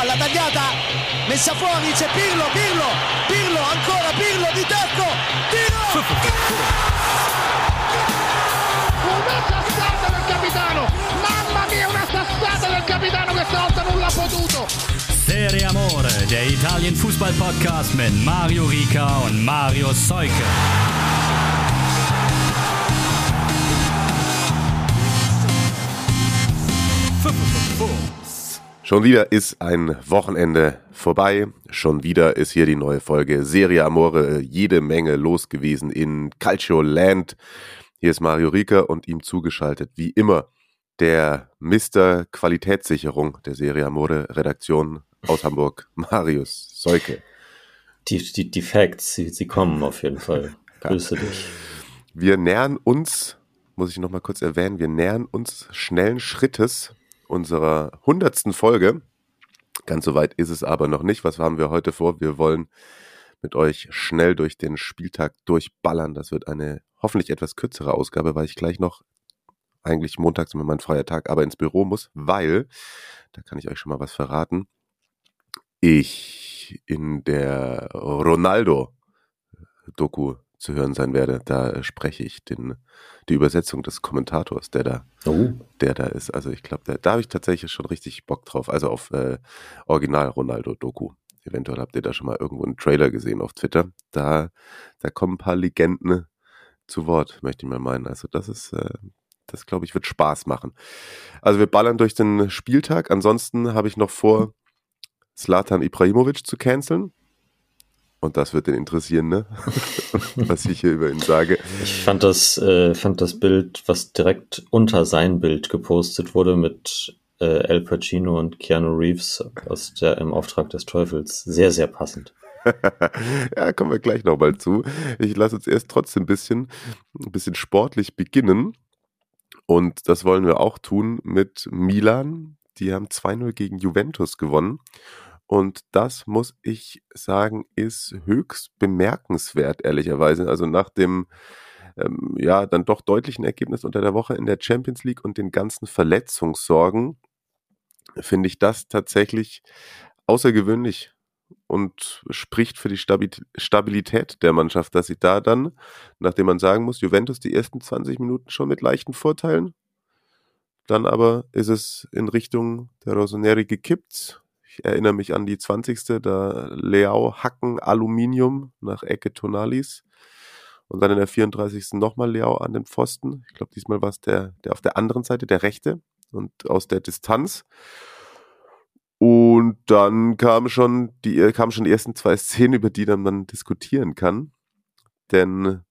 palla tagliata, messa fuori, c'è Pirlo, Pirlo, Pirlo, ancora Pirlo di tacco, tiro! Una sassata del capitano! Mamma mia, una sassata del capitano questa volta non l'ha potuto! Serie Amore, der Italien Fußball Podcast mit Mario Rica und Mario Seuke. Schon wieder ist ein Wochenende vorbei. Schon wieder ist hier die neue Folge Serie Amore. Jede Menge los gewesen in Calcio Land. Hier ist Mario Rieker und ihm zugeschaltet, wie immer, der Mr. Qualitätssicherung der Serie Amore Redaktion aus Hamburg, Marius Seuke. Die, die, die Facts, sie, sie kommen auf jeden Fall. Grüße dich. Wir nähern uns, muss ich nochmal kurz erwähnen, wir nähern uns schnellen Schrittes unserer hundertsten Folge. Ganz so weit ist es aber noch nicht. Was haben wir heute vor? Wir wollen mit euch schnell durch den Spieltag durchballern. Das wird eine hoffentlich etwas kürzere Ausgabe, weil ich gleich noch eigentlich montags immer mein freier Tag, aber ins Büro muss, weil, da kann ich euch schon mal was verraten, ich in der Ronaldo-Doku zu hören sein werde. Da spreche ich den, die Übersetzung des Kommentators, der da, Oh. der da ist. Also ich glaube, da, da habe ich tatsächlich schon richtig Bock drauf. Also auf äh, Original Ronaldo-Doku. Eventuell habt ihr da schon mal irgendwo einen Trailer gesehen auf Twitter. Da, da kommen ein paar Legenden zu Wort, möchte ich mal meinen. Also das ist, äh, das glaube ich, wird Spaß machen. Also wir ballern durch den Spieltag. Ansonsten habe ich noch vor, Slatan Ibrahimovic zu canceln. Und das wird den interessieren, ne? Was ich hier über ihn sage. Ich fand das, äh, fand das Bild, was direkt unter sein Bild gepostet wurde mit äh, El Pacino und Keanu Reeves aus der, im Auftrag des Teufels, sehr, sehr passend. ja, kommen wir gleich nochmal zu. Ich lasse uns erst trotzdem ein bisschen, ein bisschen sportlich beginnen. Und das wollen wir auch tun mit Milan. Die haben 2-0 gegen Juventus gewonnen. Und das muss ich sagen, ist höchst bemerkenswert, ehrlicherweise. Also nach dem, ähm, ja, dann doch deutlichen Ergebnis unter der Woche in der Champions League und den ganzen Verletzungssorgen, finde ich das tatsächlich außergewöhnlich und spricht für die Stabi- Stabilität der Mannschaft, dass sie da dann, nachdem man sagen muss, Juventus die ersten 20 Minuten schon mit leichten Vorteilen, dann aber ist es in Richtung der Rossoneri gekippt. Ich erinnere mich an die 20. Da Leao Hacken Aluminium nach Ecke Tonalis. Und dann in der 34. nochmal Leao an den Pfosten. Ich glaube, diesmal war es der, der auf der anderen Seite, der rechte. Und aus der Distanz. Und dann kamen schon die, kamen schon die ersten zwei Szenen, über die dann man diskutieren kann. Denn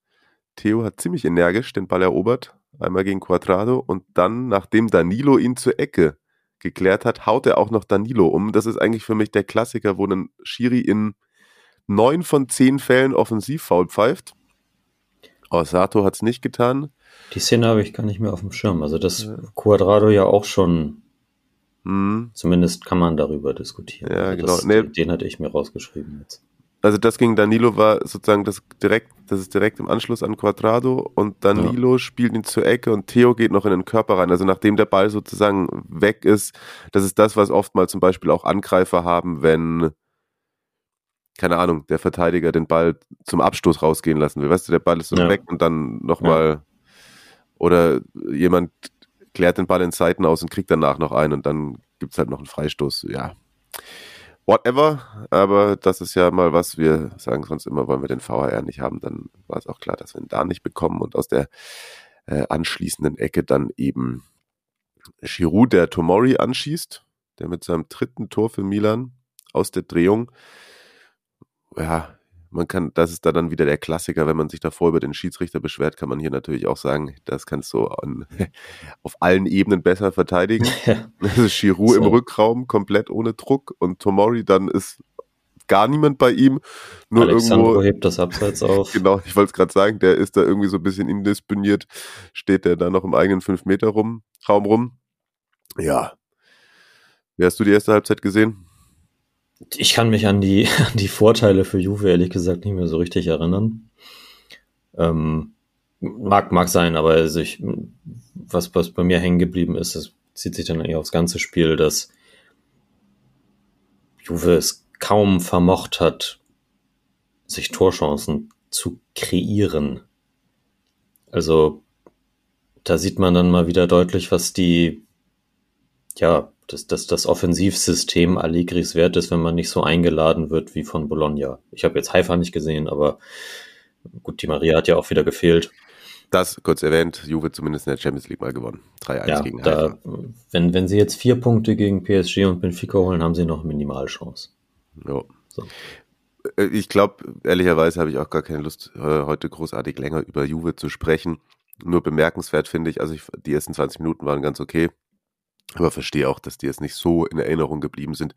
Theo hat ziemlich energisch den Ball erobert, einmal gegen Quadrado und dann, nachdem Danilo ihn zur Ecke geklärt hat, haut er auch noch Danilo um. Das ist eigentlich für mich der Klassiker, wo ein Schiri in neun von zehn Fällen offensiv faul pfeift. Osato hat es nicht getan. Die Szene habe ich gar nicht mehr auf dem Schirm. Also das Quadrado ja auch schon, Hm. zumindest kann man darüber diskutieren. Ja, also genau. Das, Nee. Den hatte ich mir rausgeschrieben jetzt. Also das gegen Danilo war sozusagen das direkt, das ist direkt im Anschluss an Quadrado und Danilo spielt ihn zur Ecke und Theo geht noch in den Körper rein. Also nachdem der Ball sozusagen weg ist, das ist das, was oft mal zum Beispiel auch Angreifer haben, wenn, keine Ahnung, der Verteidiger den Ball zum Abstoß rausgehen lassen will. Weißt du, der Ball ist so Ja. weg und dann nochmal, oder jemand klärt den Ball in Seiten aus und kriegt danach noch einen und dann gibt's halt noch einen Freistoß. Ja, whatever, aber das ist ja mal was, wir sagen sonst immer, wollen wir den VHR nicht haben, dann war es auch klar, dass wir ihn da nicht bekommen und aus der äh, anschließenden Ecke dann eben Giroud, der Tomori anschießt, der mit seinem dritten Tor für Milan aus der Drehung, ja, man kann, das ist da dann wieder der Klassiker, wenn man sich davor über den Schiedsrichter beschwert, kann man hier natürlich auch sagen, das kannst du an, auf allen Ebenen besser verteidigen. Das ist Giroud im So. Rückraum, komplett ohne Druck und Tomori, dann ist gar niemand bei ihm, nur Alexandro irgendwo, hebt das Abseits auf. genau, ich wollte es gerade sagen, der ist da irgendwie so ein bisschen indisponiert, steht der da noch im eigenen 5-Meter rum, Raum rum. Ja. Wie hast du die erste Halbzeit gesehen? Ich kann mich an die, an die Vorteile für Juve ehrlich gesagt nicht mehr so richtig erinnern. Ähm, mag, mag sein, aber also ich, was, was bei mir hängen geblieben ist, das zieht sich dann eher aufs ganze Spiel, dass Juve es kaum vermocht hat, sich Torchancen zu kreieren. Also da sieht man dann mal wieder deutlich, was die, ja, dass das, das Offensivsystem Allegris wert ist, wenn man nicht so eingeladen wird wie von Bologna. Ich habe jetzt Haifa nicht gesehen, aber gut, die Maria hat ja auch wieder gefehlt. Das kurz erwähnt, Juve zumindest in der Champions League mal gewonnen. 3-1 ja, gegen da, Haifa. Wenn, wenn sie jetzt vier Punkte gegen PSG und Benfica holen, haben sie noch Minimalchance. Ja. So. Äh, Ich glaube, ehrlicherweise habe ich auch gar keine Lust, äh, heute großartig länger über Juve zu sprechen. Nur bemerkenswert finde ich, also ich, die ersten 20 Minuten waren ganz okay, aber verstehe auch, dass die jetzt nicht so in Erinnerung geblieben sind.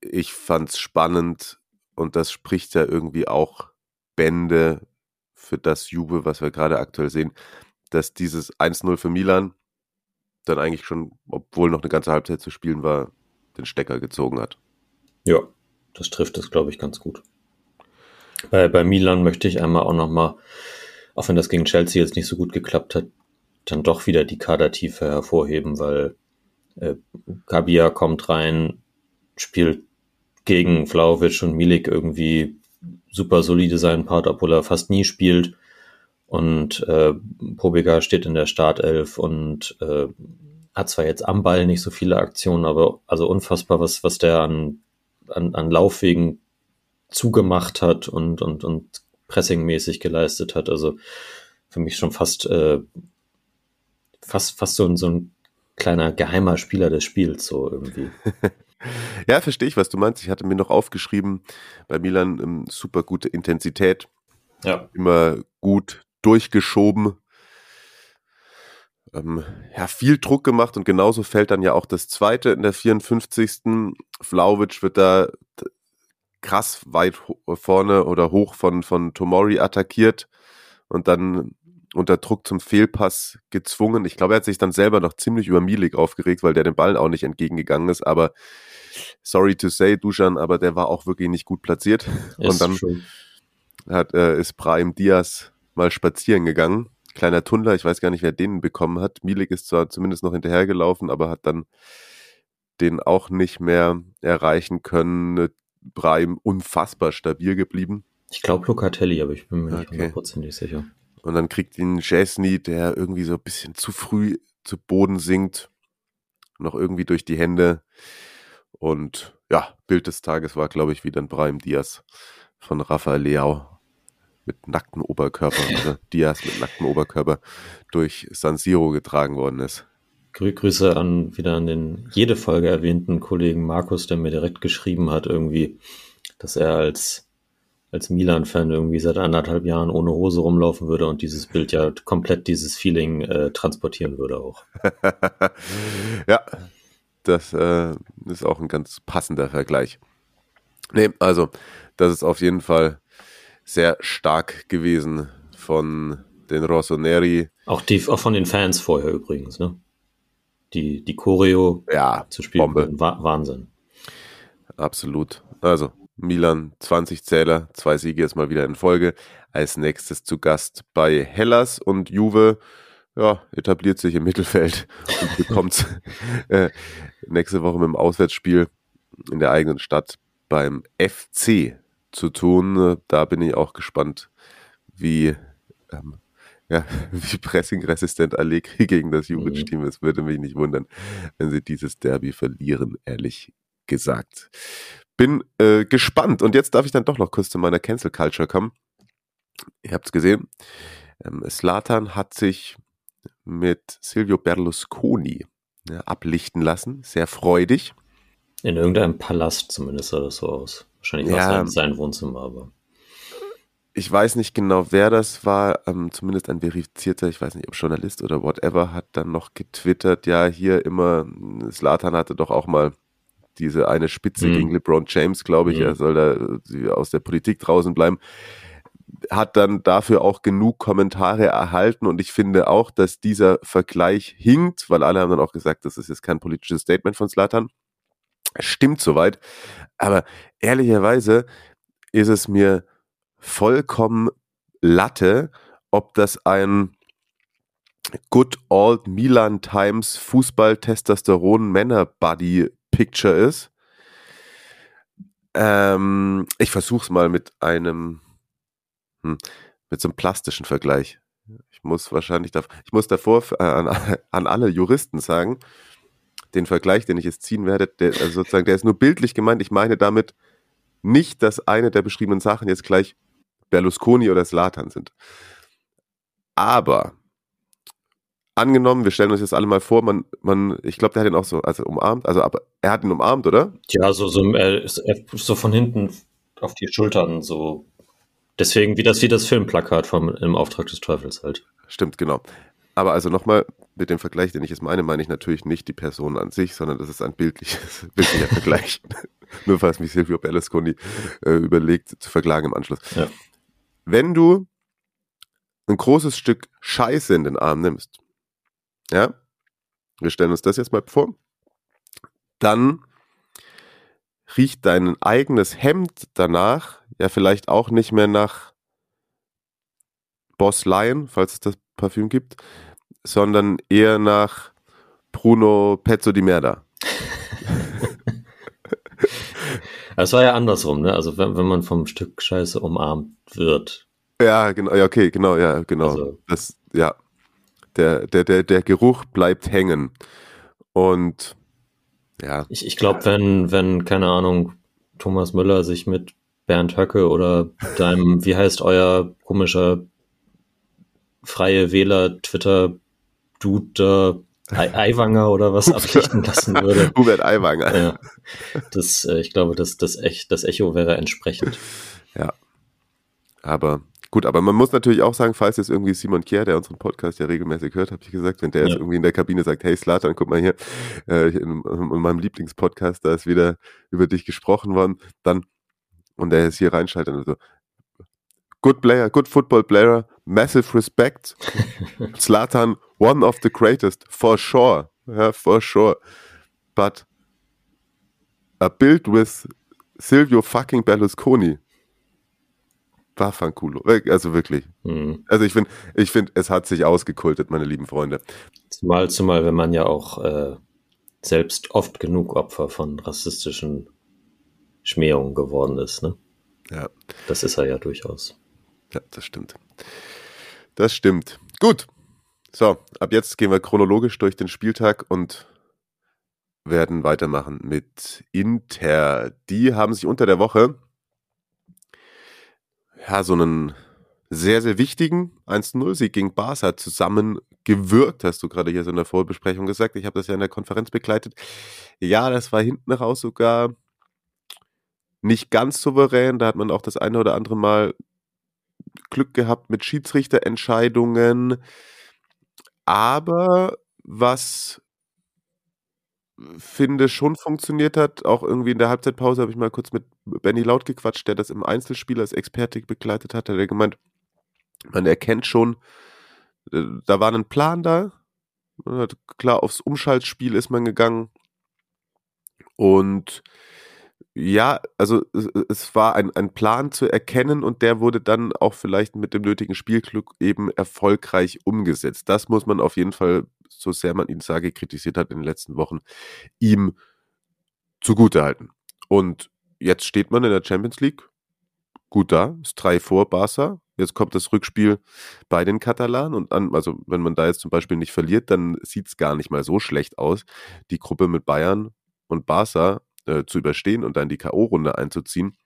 Ich fand es spannend und das spricht ja irgendwie auch Bände für das Juve, was wir gerade aktuell sehen, dass dieses 1-0 für Milan dann eigentlich schon, obwohl noch eine ganze Halbzeit zu spielen war, den Stecker gezogen hat. Ja, das trifft es, glaube ich, ganz gut. Bei, bei Milan möchte ich einmal auch nochmal, auch wenn das gegen Chelsea jetzt nicht so gut geklappt hat, dann doch wieder die Kadertiefe hervorheben, weil äh, Gabia kommt rein, spielt gegen Vlaovic und Milik irgendwie super solide seinen Part, obwohl er fast nie spielt. Und äh, Pobega steht in der Startelf und äh, hat zwar jetzt am Ball nicht so viele Aktionen, aber also unfassbar, was, was der an, an, an Laufwegen zugemacht hat und, und, und pressingmäßig geleistet hat. Also für mich schon fast, äh, fast, fast so, ein so ein kleiner geheimer Spieler des Spiels, so irgendwie. ja, verstehe ich, was du meinst. Ich hatte mir noch aufgeschrieben, bei Milan ähm, super gute Intensität. Ja. Immer gut durchgeschoben. Ähm, ja, viel Druck gemacht und genauso fällt dann ja auch das zweite in der 54. Vlaovic wird da krass weit vorne oder hoch von, von Tomori attackiert und dann unter Druck zum Fehlpass gezwungen. Ich glaube, er hat sich dann selber noch ziemlich über Milik aufgeregt, weil der den Ball auch nicht entgegengegangen ist. Aber sorry to say, Duschan, aber der war auch wirklich nicht gut platziert. Ist und dann hat, äh, ist Brahim Diaz mal spazieren gegangen. Kleiner Tunnler, ich weiß gar nicht, wer den bekommen hat. Milik ist zwar zumindest noch hinterhergelaufen, aber hat dann den auch nicht mehr erreichen können. Brahim unfassbar stabil geblieben. Ich glaube Locatelli, aber ich bin mir nicht Okay. hundertprozentig sicher. Und dann kriegt ihn Chesney, der irgendwie so ein bisschen zu früh zu Boden sinkt, noch irgendwie durch die Hände. Und ja, Bild des Tages war, glaube ich, wieder ein Brahim Diaz von Rafael Leao mit nacktem Oberkörper, also Diaz mit nacktem Oberkörper durch San Siro getragen worden ist. Grü Grüße an wieder an den jede Folge erwähnten Kollegen Markus, der mir direkt geschrieben hat, irgendwie, dass er als, als Milan-Fan irgendwie seit anderthalb Jahren ohne Hose rumlaufen würde und dieses Bild ja komplett dieses Feeling äh, transportieren würde auch. ja, das äh, ist auch ein ganz passender Vergleich. Nee, also, das ist auf jeden Fall sehr stark gewesen von den Rossoneri. Auch die, auch von den Fans vorher übrigens, ne? Die, die Choreo Ja, zu spielen, Bombe. Wa Wahnsinn. Absolut. Also, Milan 20 Zähler, zwei Siege jetzt mal wieder in Folge. Als nächstes zu Gast bei Hellas und Juve ja, etabliert sich im Mittelfeld und bekommt äh, nächste Woche mit dem Auswärtsspiel in der eigenen Stadt beim FC zu tun. Da bin ich auch gespannt, wie, ähm, ja, wie pressingresistent Allegri gegen das Juve-Team ist. Würde mich nicht wundern, wenn sie dieses Derby verlieren, ehrlich gesagt. Bin äh, gespannt. Und jetzt darf ich dann doch noch kurz zu meiner Cancel Culture kommen. Ihr habt es gesehen. Ähm, Slatan hat sich mit Silvio Berlusconi ja, ablichten lassen. Sehr freudig. In irgendeinem Palast zumindest sah das so aus. Wahrscheinlich war es Ja. sein, sein Wohnzimmer, aber. Ich weiß nicht genau, wer das war. Ähm, zumindest ein verifizierter, ich weiß nicht, ob Journalist oder whatever, hat dann noch getwittert, ja, hier immer, Slatan hatte doch auch mal diese eine Spitze Mhm. gegen LeBron James, glaube ich, Mhm. er soll da äh, aus der Politik draußen bleiben. Hat dann dafür auch genug Kommentare erhalten und ich finde auch, dass dieser Vergleich hinkt, weil alle haben dann auch gesagt, das ist jetzt kein politisches Statement von Slatan. Stimmt soweit. Aber ehrlicherweise ist es mir vollkommen Latte, ob das ein Good Old Milan Times Fußball Testosteron Männer Body Picture ist. Ähm, ich versuch's mal mit einem, hm, mit so einem plastischen Vergleich. Ich muss wahrscheinlich, da, ich muss davor äh, an, an alle Juristen sagen, den Vergleich, den ich jetzt ziehen werde, der, also sozusagen, der ist nur bildlich gemeint. Ich meine damit nicht, dass eine der beschriebenen Sachen jetzt gleich Berlusconi oder Slatan sind. Aber angenommen, wir stellen uns jetzt alle mal vor, man, man, ich glaube, der hat ihn auch so, also umarmt, also aber er hat ihn umarmt, oder? Ja, so, so, äh, so von hinten auf die Schultern, so. Deswegen, wie das, wie das Filmplakat vom, im Auftrag des Teufels halt. Stimmt, genau. Aber also nochmal, mit dem Vergleich, den ich jetzt meine, meine ich natürlich nicht die Person an sich, sondern das ist ein bildliches, bildlicher Vergleich. Nur falls mich Silvio Berlusconi äh, überlegt, zu verklagen im Anschluss. Ja. Wenn du ein großes Stück Scheiße in den Arm nimmst, ja, wir stellen uns das jetzt mal vor, dann riecht dein eigenes Hemd danach ja vielleicht auch nicht mehr nach Boss Lion, falls es das Parfüm gibt, sondern eher nach Bruno Pezzo di Merda. Es war ja andersrum, ne? Also wenn, wenn man vom Stück Scheiße umarmt wird. Ja, genau, ja, okay, genau, ja, genau. Also, das, ja. Der, der, der, der Geruch bleibt hängen. Und ja. Ich, ich glaube, wenn, wenn, keine Ahnung, Thomas Müller sich mit Bernd Höcke oder deinem, wie heißt euer komischer freie Wähler Twitter Dude Eiwanger oder was abschlichten lassen würde. Hubert Eiwanger. Ja. Das, äh, ich glaube, das, das, Ech, das Echo wäre entsprechend. Ja. Aber gut, aber man muss natürlich auch sagen, falls jetzt irgendwie Simon Kier, der unseren Podcast ja regelmäßig hört, habe ich gesagt, wenn der ja. jetzt irgendwie in der Kabine sagt, hey Slatan, guck mal hier, äh, in, in meinem Lieblingspodcast, da ist wieder über dich gesprochen worden, dann und der ist hier reinschaltet und so, good player, good football player, massive respect. Slatan, one of the greatest, for sure. Yeah, for sure. But a build with Silvio fucking Berlusconi. War fanculo. Also wirklich. Mhm. Also ich finde, ich finde, es hat sich ausgekultet, meine lieben Freunde. Zumal, zumal, wenn man ja auch äh, selbst oft genug Opfer von rassistischen Schmähungen geworden ist, ne? Ja. Das ist er ja durchaus. Ja, das stimmt. Das stimmt. Gut. So, ab jetzt gehen wir chronologisch durch den Spieltag und werden weitermachen mit Inter. Die haben sich unter der Woche ja so einen sehr, sehr wichtigen 1-0-Sieg gegen Barca zusammengewirkt, hast du gerade hier so in der Vorbesprechung gesagt. Ich habe das ja in der Konferenz begleitet. Ja, das war hinten raus sogar nicht ganz souverän. Da hat man auch das eine oder andere Mal Glück gehabt mit Schiedsrichterentscheidungen. Aber was finde schon funktioniert hat, auch irgendwie in der Halbzeitpause habe ich mal kurz mit Benny Laut gequatscht, der das im Einzelspiel als Experte begleitet hat, hat er gemeint, man erkennt schon, äh, da war ein Plan da, klar aufs Umschaltspiel ist man gegangen. Und ja, also es, war ein, ein Plan zu erkennen und der wurde dann auch vielleicht mit dem nötigen Spielglück eben erfolgreich umgesetzt. Das muss man auf jeden Fall, so sehr man ihn sage, kritisiert hat in den letzten Wochen, ihm zugutehalten. Und jetzt steht man in der Champions League gut da, ist drei vor Barca. Jetzt kommt das Rückspiel bei den Katalanen und an, also wenn man da jetzt zum Beispiel nicht verliert, dann sieht es gar nicht mal so schlecht aus. Die Gruppe mit Bayern und Barca äh, zu überstehen und dann die K.O.-Runde einzuziehen.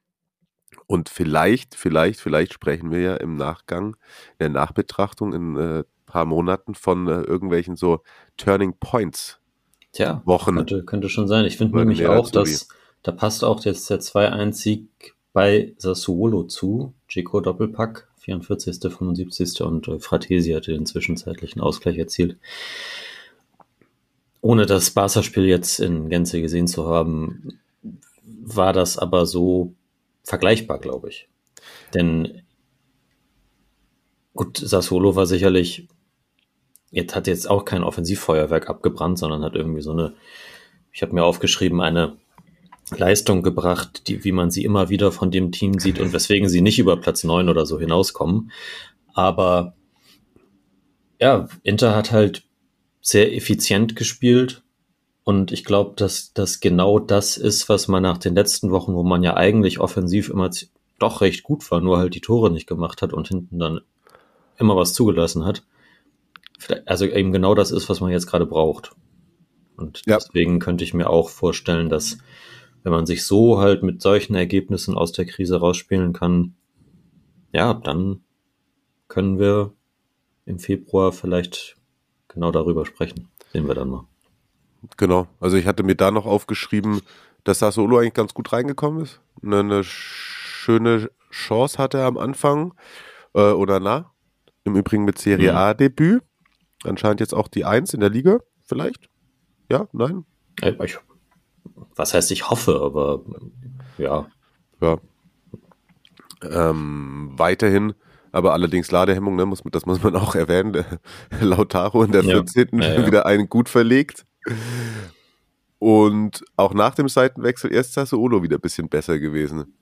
Und vielleicht, vielleicht, vielleicht sprechen wir ja im Nachgang, der Nachbetrachtung in äh, paar Monaten von äh, irgendwelchen so Turning Points. Tja, Wochen. Könnte, könnte schon sein. Ich finde nämlich auch, dass da passt auch jetzt der 2-1-Sieg bei Sassuolo zu. Chico Doppelpack, 44., 75. und äh, Fratesi hatte den zwischenzeitlichen Ausgleich erzielt ohne das Barca-Spiel jetzt in Gänze gesehen zu haben, war das aber so vergleichbar, glaube ich. Denn gut, Sassuolo war sicherlich, jetzt hat jetzt auch kein Offensivfeuerwerk abgebrannt, sondern hat irgendwie so eine, ich habe mir aufgeschrieben, eine Leistung gebracht, die, wie man sie immer wieder von dem Team sieht und weswegen sie nicht über Platz neun oder so hinauskommen. Aber ja, Inter hat halt sehr effizient gespielt, Und ich glaube, dass das genau das ist, was man nach den letzten Wochen, wo man ja eigentlich offensiv immer doch recht gut war, nur halt die Tore nicht gemacht hat und hinten dann immer was zugelassen hat. Also eben genau das ist, was man jetzt gerade braucht. Und ja. deswegen könnte ich mir auch vorstellen, dass wenn man sich so halt mit solchen Ergebnissen aus der Krise rausspielen kann, ja, dann können wir im Februar vielleicht genau darüber sprechen. Sehen wir dann mal. Genau. Also ich hatte mir da noch aufgeschrieben, dass Sassuolo eigentlich ganz gut reingekommen ist. Eine, eine schöne Chance hatte er am Anfang äh, oder na. Im Übrigen mit Serie mhm. A Debüt. Anscheinend jetzt auch die Eins in der Liga, vielleicht. Ja, nein? Ich, was heißt, ich hoffe, aber ja. Ja. Ähm, weiterhin, aber allerdings Ladehemmung, ne, muss, das muss man auch erwähnen. Lautaro in der 14. Ja. Ja, wieder einen gut verlegt. Und auch nach dem Seitenwechsel erst Sassuolo wieder ein bisschen besser gewesen.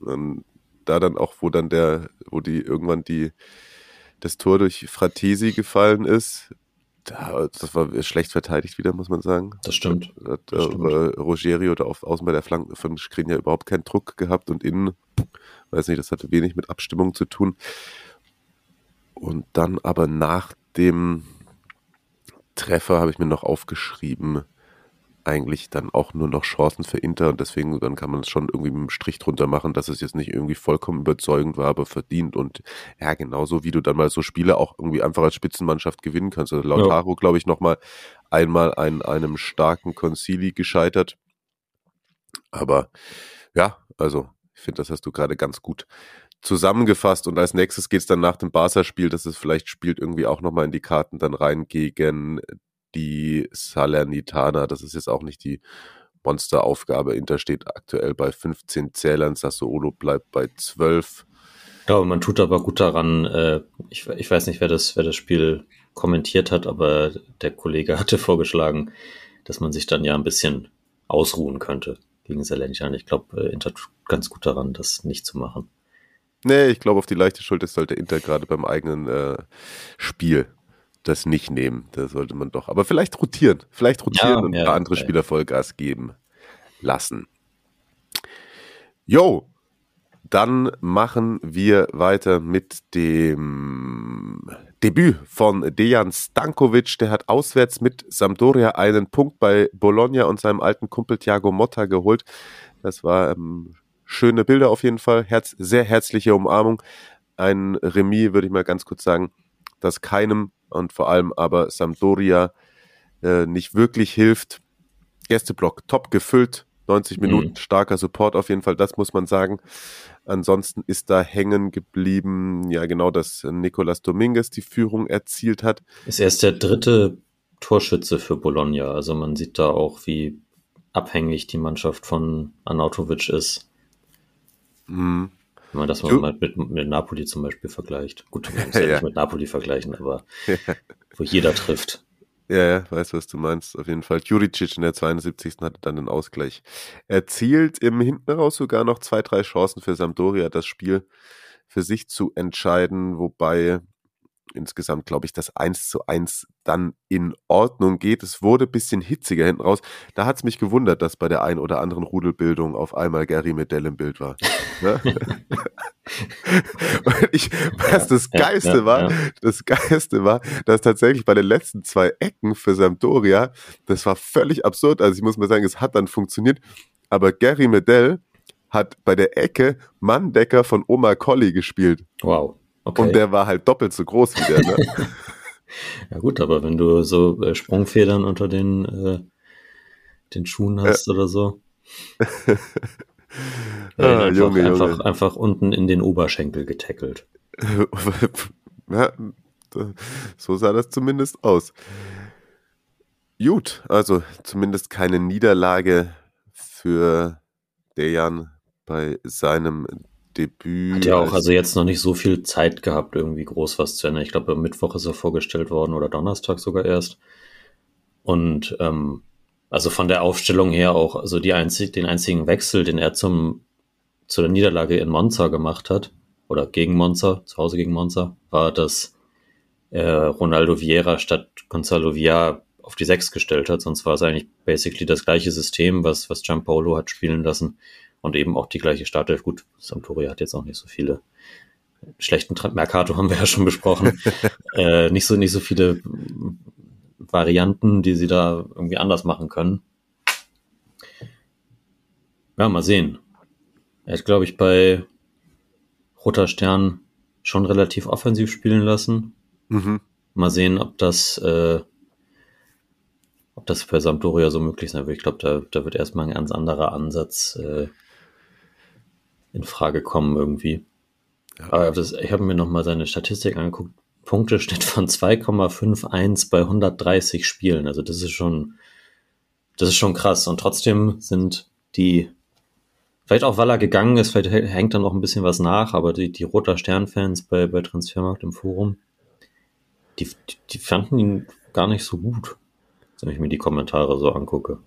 Und da dann auch, wo dann der, wo die irgendwann die, das Tor durch Fratesi gefallen ist, das war schlecht verteidigt wieder, muss man sagen. Das stimmt. Hat, das stimmt. Äh, Rogerio da auf, außen bei der Flanke von Skriniar überhaupt keinen Druck gehabt und innen, weiß nicht, das hatte wenig mit Abstimmung zu tun. Und dann aber nach dem Treffer habe ich mir noch aufgeschrieben, eigentlich dann auch nur noch Chancen für Inter und deswegen dann kann man es schon irgendwie mit einem Strich drunter machen, dass es jetzt nicht irgendwie vollkommen überzeugend war, aber verdient und ja, genauso wie du dann mal so Spiele auch irgendwie einfach als Spitzenmannschaft gewinnen kannst. Also Lautaro, ja. glaube ich, nochmal einmal an einem starken Concili gescheitert. Aber ja, also ich finde, das hast du gerade ganz gut zusammengefasst und als nächstes geht es dann nach dem Barca-Spiel, dass es vielleicht spielt irgendwie auch nochmal in die Karten dann rein gegen die Salernitana. Das ist jetzt auch nicht die Monsteraufgabe. Inter steht aktuell bei 15 Zählern, Sassuolo bleibt bei 12. Ich glaube, man tut aber gut daran, äh, ich, ich weiß nicht, wer das, wer das Spiel kommentiert hat, aber der Kollege hatte vorgeschlagen, dass man sich dann ja ein bisschen ausruhen könnte gegen Salernitana. Ich glaube, äh, Inter tut ganz gut daran, das nicht zu machen. Nee, ich glaube, auf die leichte Schulter sollte Inter gerade beim eigenen äh, Spiel das nicht nehmen. Da sollte man doch. Aber vielleicht rotieren. Vielleicht rotieren ja, und ja, andere okay. Spieler Vollgas geben lassen. Jo, dann machen wir weiter mit dem Debüt von Dejan Stankovic. Der hat auswärts mit Sampdoria einen Punkt bei Bologna und seinem alten Kumpel Thiago Motta geholt. Das war ähm, schöne Bilder auf jeden Fall. Herz, sehr herzliche Umarmung. Ein Remis, würde ich mal ganz kurz sagen, das keinem und vor allem aber Sampdoria äh, nicht wirklich hilft. Gästeblock top gefüllt, 90 mhm. Minuten, mhm. starker Support auf jeden Fall, das muss man sagen. Ansonsten ist da hängen geblieben, ja genau, dass Nicolas Dominguez die Führung erzielt hat. Ist erst der dritte Torschütze für Bologna, also man sieht da auch, wie abhängig die Mannschaft von Anautovic ist. Mhm. Wenn man das mal mit, mit Napoli zum Beispiel vergleicht. Gut, man muss ja, ja nicht mit Napoli vergleichen, aber wo jeder trifft. Ja, ja, weiß, was du meinst. Auf jeden Fall. Juricic in der 72. hatte dann den Ausgleich erzielt. Im Hinten raus sogar noch zwei, drei Chancen für Sampdoria, das Spiel für sich zu entscheiden, wobei insgesamt, glaube ich, das 1 zu 1 dann in Ordnung geht. Es wurde ein bisschen hitziger hinten raus. Da hat es mich gewundert, dass bei der ein oder anderen Rudelbildung auf einmal Gary Medell im Bild war. Ne? ich, was das Geiste ja, ja, war, ja. das Geiste war, dass tatsächlich bei den letzten zwei Ecken für Sampdoria, das war völlig absurd. Also ich muss mal sagen, es hat dann funktioniert. Aber Gary Medell hat bei der Ecke Manndecker von Oma Colli gespielt. Wow. Okay. Und der war halt doppelt so groß wie der. Ne? ja gut, aber wenn du so äh, Sprungfedern unter den, äh, den Schuhen hast ja. oder so. ah, einfach, Junge, einfach, Junge. einfach unten in den Oberschenkel getackelt. ja, so sah das zumindest aus. Gut, also zumindest keine Niederlage für Dejan bei seinem Debüt. Hat ja auch also jetzt noch nicht so viel Zeit gehabt, irgendwie groß was zu ändern. Ich glaube, am Mittwoch ist er vorgestellt worden oder Donnerstag sogar erst. Und ähm, also von der Aufstellung her auch, also die einzig, den einzigen Wechsel, den er zum, zu der Niederlage in Monza gemacht hat, oder gegen Monza, zu Hause gegen Monza, war, dass äh, Ronaldo Vieira statt Gonzalo Villar auf die Sechs gestellt hat. Sonst war es eigentlich basically das gleiche System, was, was Giampaolo hat spielen lassen und eben auch die gleiche Startelf. Gut, Sampdoria hat jetzt auch nicht so viele schlechten Mercato haben wir ja schon besprochen. äh, nicht so nicht so viele Varianten, die sie da irgendwie anders machen können. Ja, mal sehen. Er hat, glaube ich, bei Roter Stern schon relativ offensiv spielen lassen. Mhm. Mal sehen, ob das, äh, ob das für Sampdoria so möglich sein wird. Ich glaube, da, da wird erstmal ein ganz anderer Ansatz äh, in Frage kommen irgendwie. Ja. Aber das, ich habe mir nochmal seine Statistik angeguckt. Punkteschnitt von 2,51 bei 130 Spielen. Also das ist schon, das ist schon krass. Und trotzdem sind die, vielleicht auch weil er gegangen ist, vielleicht hängt dann noch ein bisschen was nach, aber die, die Roter Stern-Fans bei, bei Transfermarkt im Forum, die, die, die fanden ihn gar nicht so gut, wenn ich mir die Kommentare so angucke.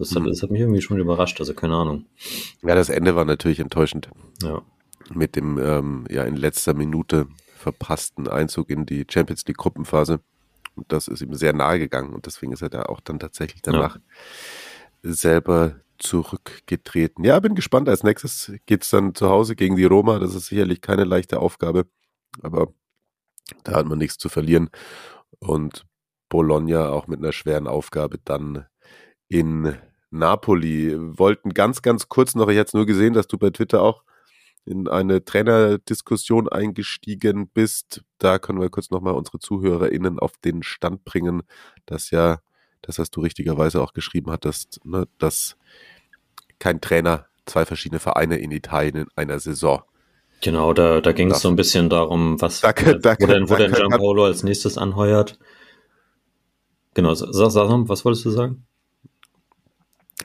Das hat, Mhm. das hat mich irgendwie schon überrascht, also keine Ahnung. Ja, das Ende war natürlich enttäuschend. Ja. mit dem ähm, ja in letzter Minute verpassten Einzug in die Champions League Gruppenphase. Und das ist ihm sehr nahe gegangen und deswegen ist er da auch dann tatsächlich danach selber zurückgetreten. Ja, bin gespannt. Als nächstes geht's dann zu Hause gegen die Roma. Das ist sicherlich keine leichte Aufgabe, aber da hat man nichts zu verlieren. Und Bologna auch mit einer schweren Aufgabe dann in Napoli. Wollten ganz, ganz kurz noch, ich hätte es nur gesehen, dass du bei Twitter auch in eine Trainerdiskussion eingestiegen bist. Da können wir kurz nochmal unsere ZuhörerInnen auf den Stand bringen, dass ja, das hast du richtigerweise auch geschrieben hattest, ne, dass kein Trainer zwei verschiedene Vereine in Italien in einer Saison. Genau, da, da ging es so ein bisschen darum, was Da kann- da wo denn, wo da denn Gianpaolo als nächstes anheuert. Genau, noch, was wolltest du sagen?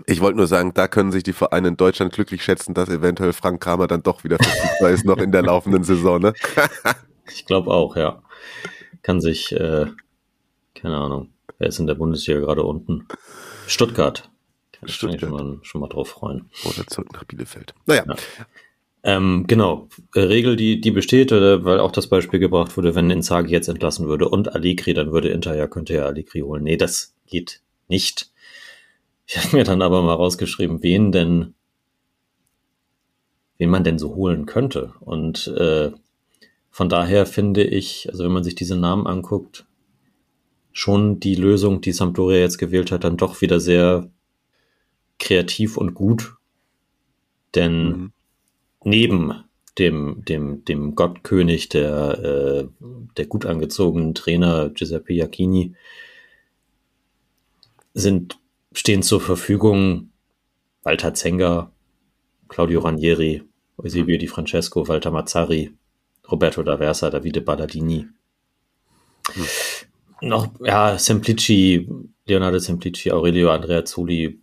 Ich wollte nur sagen, da können sich die Vereine in Deutschland glücklich schätzen, dass eventuell Frank Kramer dann doch wieder verfügbar ist, noch in der laufenden Saison. Ne? Ich glaube auch, ja. Kann sich, äh, keine Ahnung, wer ist in der Bundesliga gerade unten? Stuttgart. Kann ich mich schon Stuttgart. mal, schon mal drauf freuen. Oder zurück nach Bielefeld. Naja, Ja. Ähm, genau, äh, Regel, die, die besteht, äh, weil auch das Beispiel gebracht wurde, wenn Inzaghi jetzt entlassen würde und Allegri, dann würde Inter ja, könnte ja Allegri holen. Nee, das geht nicht. Ich habe mir dann aber mal rausgeschrieben, wen denn, wen man denn so holen könnte. Und äh, von daher finde ich, also wenn man sich diese Namen anguckt, schon die Lösung, die Sampdoria jetzt gewählt hat, dann doch wieder sehr kreativ und gut. Denn Mhm. neben dem, dem, dem Gottkönig der, äh, der gut angezogenen Trainer Giuseppe Iacchini sind, stehen zur Verfügung Walter Zenga, Claudio Ranieri, Eusebio Di Francesco, Walter Mazzari, Roberto D'Aversa, Davide Balladini. Noch, ja, Semplici, Leonardo Semplici, Aurelio Andreazzoli,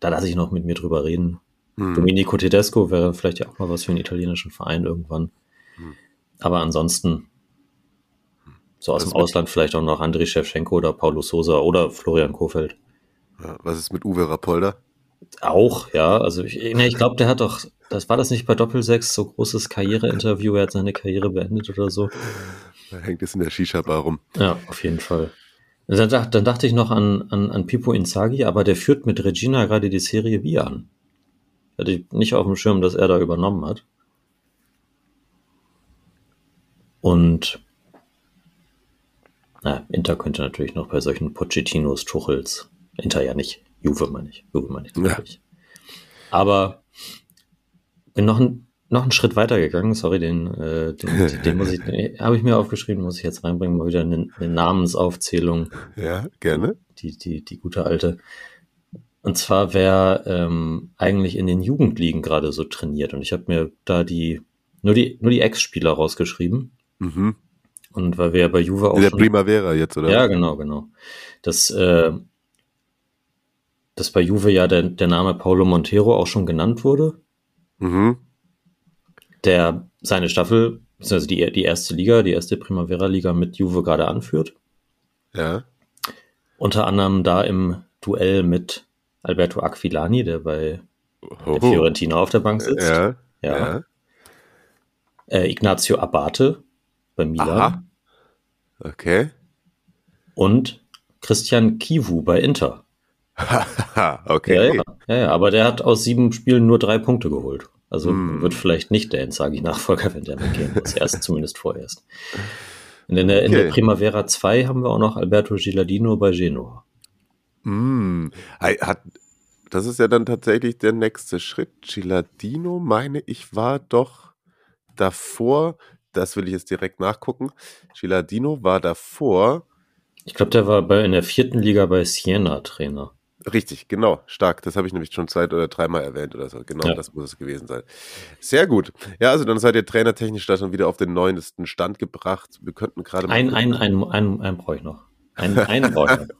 da lasse ich noch mit mir drüber reden. hm. Domenico Tedesco wäre vielleicht ja auch mal was für einen italienischen Verein irgendwann. Hm. Aber ansonsten so aus Was dem Ausland vielleicht auch noch Andrei Shevchenko oder Paulo Sosa oder Florian Kofeld. Was ist mit Uwe Rapolda? Auch, ja. Also ich, nee, ich glaube, der hat doch, das war das nicht bei Doppelsechs, so großes Karriereinterview, er hat seine Karriere beendet oder so. Da hängt es in der Shisha-Bar rum. Ja, auf jeden Fall. Dann, dann dachte ich noch an, an, an Pippo Inzaghi, aber der führt mit Regina gerade die Serie wie an. Hatte ich nicht auf dem Schirm, dass er da übernommen hat. Und na, Inter könnte natürlich noch bei solchen Pochettinos, Tuchels, Inter ja nicht, Juve meine ich, Juve meine ich Ja. natürlich. Aber bin noch ein, noch einen Schritt weiter gegangen, sorry, den, äh, den, den muss ich, habe ich mir aufgeschrieben, muss ich jetzt reinbringen, mal wieder eine, eine Namensaufzählung Ja, gerne. die, die, die gute alte. Und zwar, wer ähm, eigentlich in den Jugendligen gerade so trainiert. Und ich habe mir da die nur die nur die Ex-Spieler rausgeschrieben. Mhm. Und weil wir ja bei Juve auch In der schon, Primavera jetzt, oder? ja genau genau, dass äh, dass bei Juve ja der, der Name Paulo Montero auch schon genannt wurde, Mhm. der seine Staffel, also die die erste Liga, die erste Primavera-Liga mit Juve gerade anführt. Ja. Unter anderem da im Duell mit Alberto Aquilani, der bei der. Fiorentina auf der Bank sitzt. Ja. Ja. ja. Äh, Ignazio Abate bei Milan Aha. Okay. und Christian Kivu bei Inter. okay. Ja, ja, ja, ja, aber der hat aus sieben Spielen nur drei Punkte geholt. Also mm. wird vielleicht nicht der Inzaghi-Nachfolger, wenn der mitgehen muss. Erst zumindest vorerst. Und in der, okay. in der Primavera 2 haben wir auch noch Alberto Gilardino bei Genoa. Mm. Hat, das ist ja dann tatsächlich der nächste Schritt. Gilardino, meine ich, war doch davor, das will ich jetzt direkt nachgucken. Gilardino war davor. Ich glaube, der war bei, in der vierten Liga bei Siena Trainer. Richtig, genau, stark. Das habe ich nämlich schon zwei oder dreimal erwähnt oder so. Genau, ja. das muss es gewesen sein. Sehr gut. Ja, also dann seid ihr trainertechnisch da schon wieder auf den neuesten Stand gebracht. Wir könnten gerade mal. Ein, ein, ein, ein, ein brauche ich noch. Ein, einen brauche ich noch.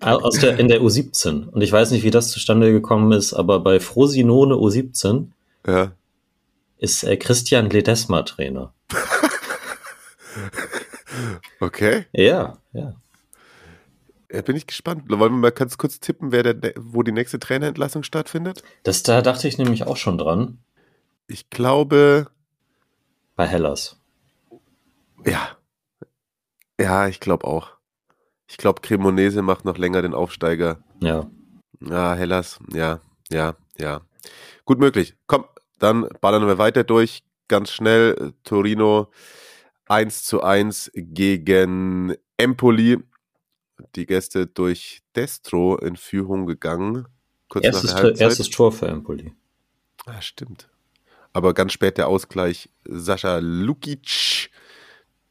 Aus der, in der U17. Und ich weiß nicht, wie das zustande gekommen ist, aber bei Frosinone U17 ja. ist äh, Christian Ledesma Trainer. okay. Ja, ja. Ja, bin ich gespannt. Wollen wir mal ganz kurz tippen, wer der, wo die nächste Trainerentlassung stattfindet? Das da dachte ich nämlich auch schon dran. Ich glaube. Bei Hellas. Ja. Ja, ich glaube auch. Ich glaube, Cremonese macht noch länger den Aufsteiger. Ja. Ja, Hellas. Ja, ja, ja. Gut möglich. Komm, dann ballern wir weiter durch. Ganz schnell. Torino 1 zu 1 gegen Empoli die Gäste durch Destro in Führung gegangen. Kurz erstes, erstes Tor für Empoli. Ah, stimmt. Aber ganz spät der Ausgleich Sascha Lukic.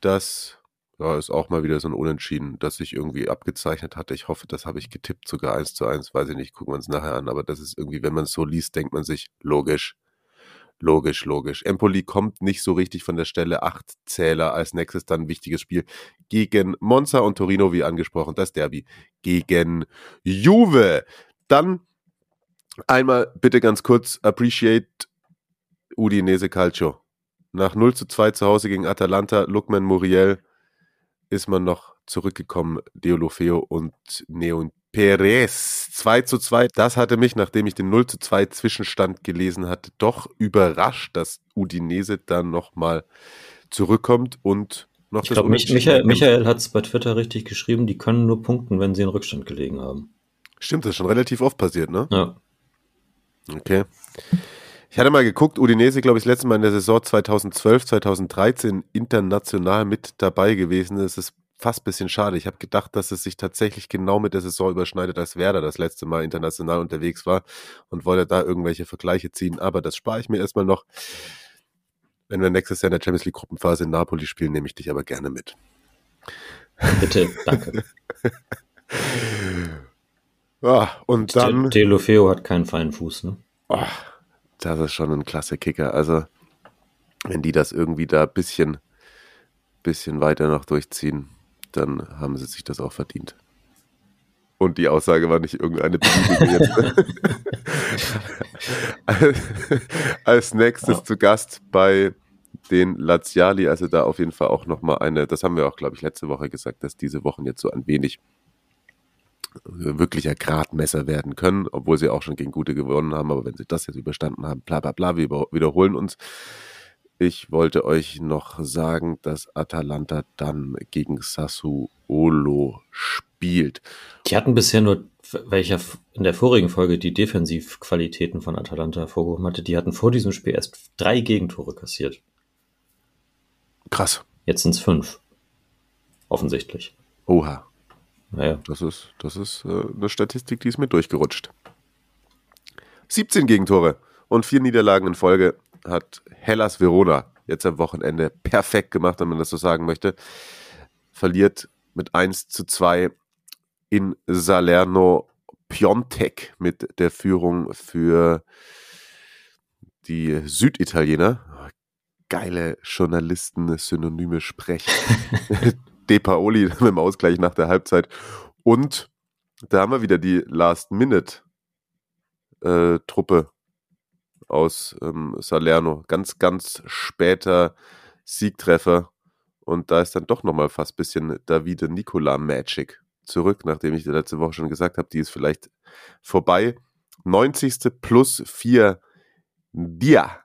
Das ja, ist auch mal wieder so ein Unentschieden, das sich irgendwie abgezeichnet hatte. Ich hoffe, das habe ich getippt, sogar eins zu eins. Weiß ich nicht, gucken wir uns nachher an. Aber das ist irgendwie, wenn man es so liest, denkt man sich, logisch. Logisch, logisch. Empoli kommt nicht so richtig von der Stelle. Acht Zähler als nächstes dann ein wichtiges Spiel gegen Monza und Torino, wie angesprochen, das Derby gegen Juve. Dann einmal bitte ganz kurz appreciate Udinese Calcio. Nach 0 zu 2 zu Hause gegen Atalanta, Lukman Muriel ist man noch zurückgekommen. Deolofeo und Neon Perez 2 zu 2. Das hatte mich, nachdem ich den 0 zu 2 Zwischenstand gelesen hatte, doch überrascht, dass Udinese dann nochmal zurückkommt und noch ich glaube, Michael, Michael hat es bei Twitter richtig geschrieben, die können nur punkten, wenn sie in Rückstand gelegen haben. Stimmt, das ist schon relativ oft passiert, ne? Ja. Okay. Ich hatte mal geguckt, Udinese, glaube ich, das letzte Mal in der Saison 2012, 2013 international mit dabei gewesen. Es ist fast ein bisschen schade. Ich habe gedacht, dass es sich tatsächlich genau mit der Saison überschneidet, als Werder das letzte Mal international unterwegs war und wollte da irgendwelche Vergleiche ziehen. Aber das spare ich mir erstmal noch. Wenn wir nächstes Jahr in der Champions League Gruppenphase in Napoli spielen, nehme ich dich aber gerne mit. Bitte, danke. ja, und dann. Delofeo hat keinen feinen Fuß, ne? Oh, das ist schon ein klasse Kicker. Also, wenn die das irgendwie da ein bisschen, bisschen weiter noch durchziehen, dann haben sie sich das auch verdient. Und die Aussage war nicht irgendeine beliebige jetzt. Als nächstes ja. zu Gast bei den Laziali, also da auf jeden Fall auch nochmal eine, das haben wir auch, glaube ich, letzte Woche gesagt, dass diese Wochen jetzt so ein wenig wirklicher Gradmesser werden können, obwohl sie auch schon gegen Gute gewonnen haben, aber wenn sie das jetzt überstanden haben, bla bla bla, wir wiederholen uns. Ich wollte euch noch sagen, dass Atalanta dann gegen Sassuolo spielt. Die hatten bisher nur, welcher in der vorigen Folge die Defensivqualitäten von Atalanta hervorgehoben hatte, die hatten vor diesem Spiel erst drei Gegentore kassiert. Krass. Jetzt sind es fünf. Offensichtlich. Oha. Naja. Das ist, das ist äh, eine Statistik, die ist mir durchgerutscht. 17 Gegentore und vier Niederlagen in Folge hat Hellas Verona jetzt am Wochenende perfekt gemacht, wenn man das so sagen möchte. Verliert mit 1 zu 2 in Salerno Piontek mit der Führung für die Süditaliener. Geile Journalisten, Synonyme sprechen. De Paoli mit dem Ausgleich nach der Halbzeit. Und da haben wir wieder die Last-Minute-Truppe äh, aus ähm, Salerno. Ganz, ganz später Siegtreffer. Und da ist dann doch nochmal fast ein bisschen Davide Nicola Magic zurück, nachdem ich letzte Woche schon gesagt habe, die ist vielleicht vorbei. 90. plus 4 Dia.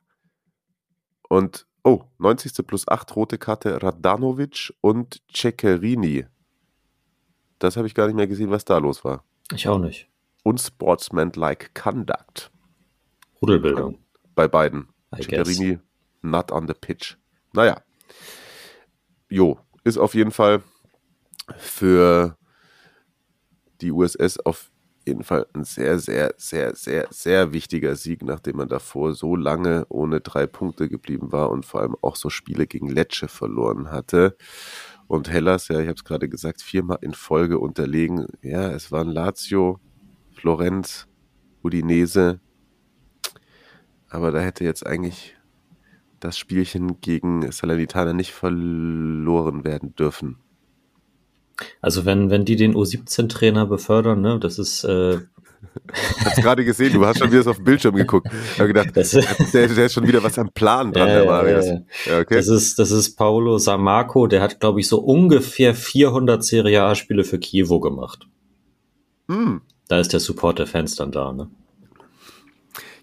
Und, oh, 90. plus 8 rote Karte Radanovic und Ceccherini. das habe ich gar nicht mehr gesehen, was da los war. Ich auch nicht. Unsportsmanlike Conduct Rudelbildung. bei beiden. Ciccarini not on the pitch. Naja. Jo, ist auf jeden Fall für die USS auf jeden Fall ein sehr, sehr, sehr, sehr, sehr wichtiger Sieg, nachdem man davor so lange ohne drei Punkte geblieben war und vor allem auch so Spiele gegen Lecce verloren hatte. Und Hellas, ja, ich habe es gerade gesagt, viermal in Folge unterlegen. Ja, es waren Lazio, Florenz, Udinese. Aber da hätte jetzt eigentlich das Spielchen gegen Salernitana nicht verloren werden dürfen. Also wenn, wenn die den U17-Trainer befördern, ne, das ist, äh, Hast gerade gesehen, du hast schon wieder auf den Bildschirm geguckt. Ich habe gedacht, das, der, der ist schon wieder was am Plan dran, Ja, der Marius. ja, okay. das ist, das ist Paolo Samarco, der hat, glaube ich, so ungefähr 400 Serie A-Spiele für Kiewo gemacht. Hm. Da ist der Support der Fans dann da, ne?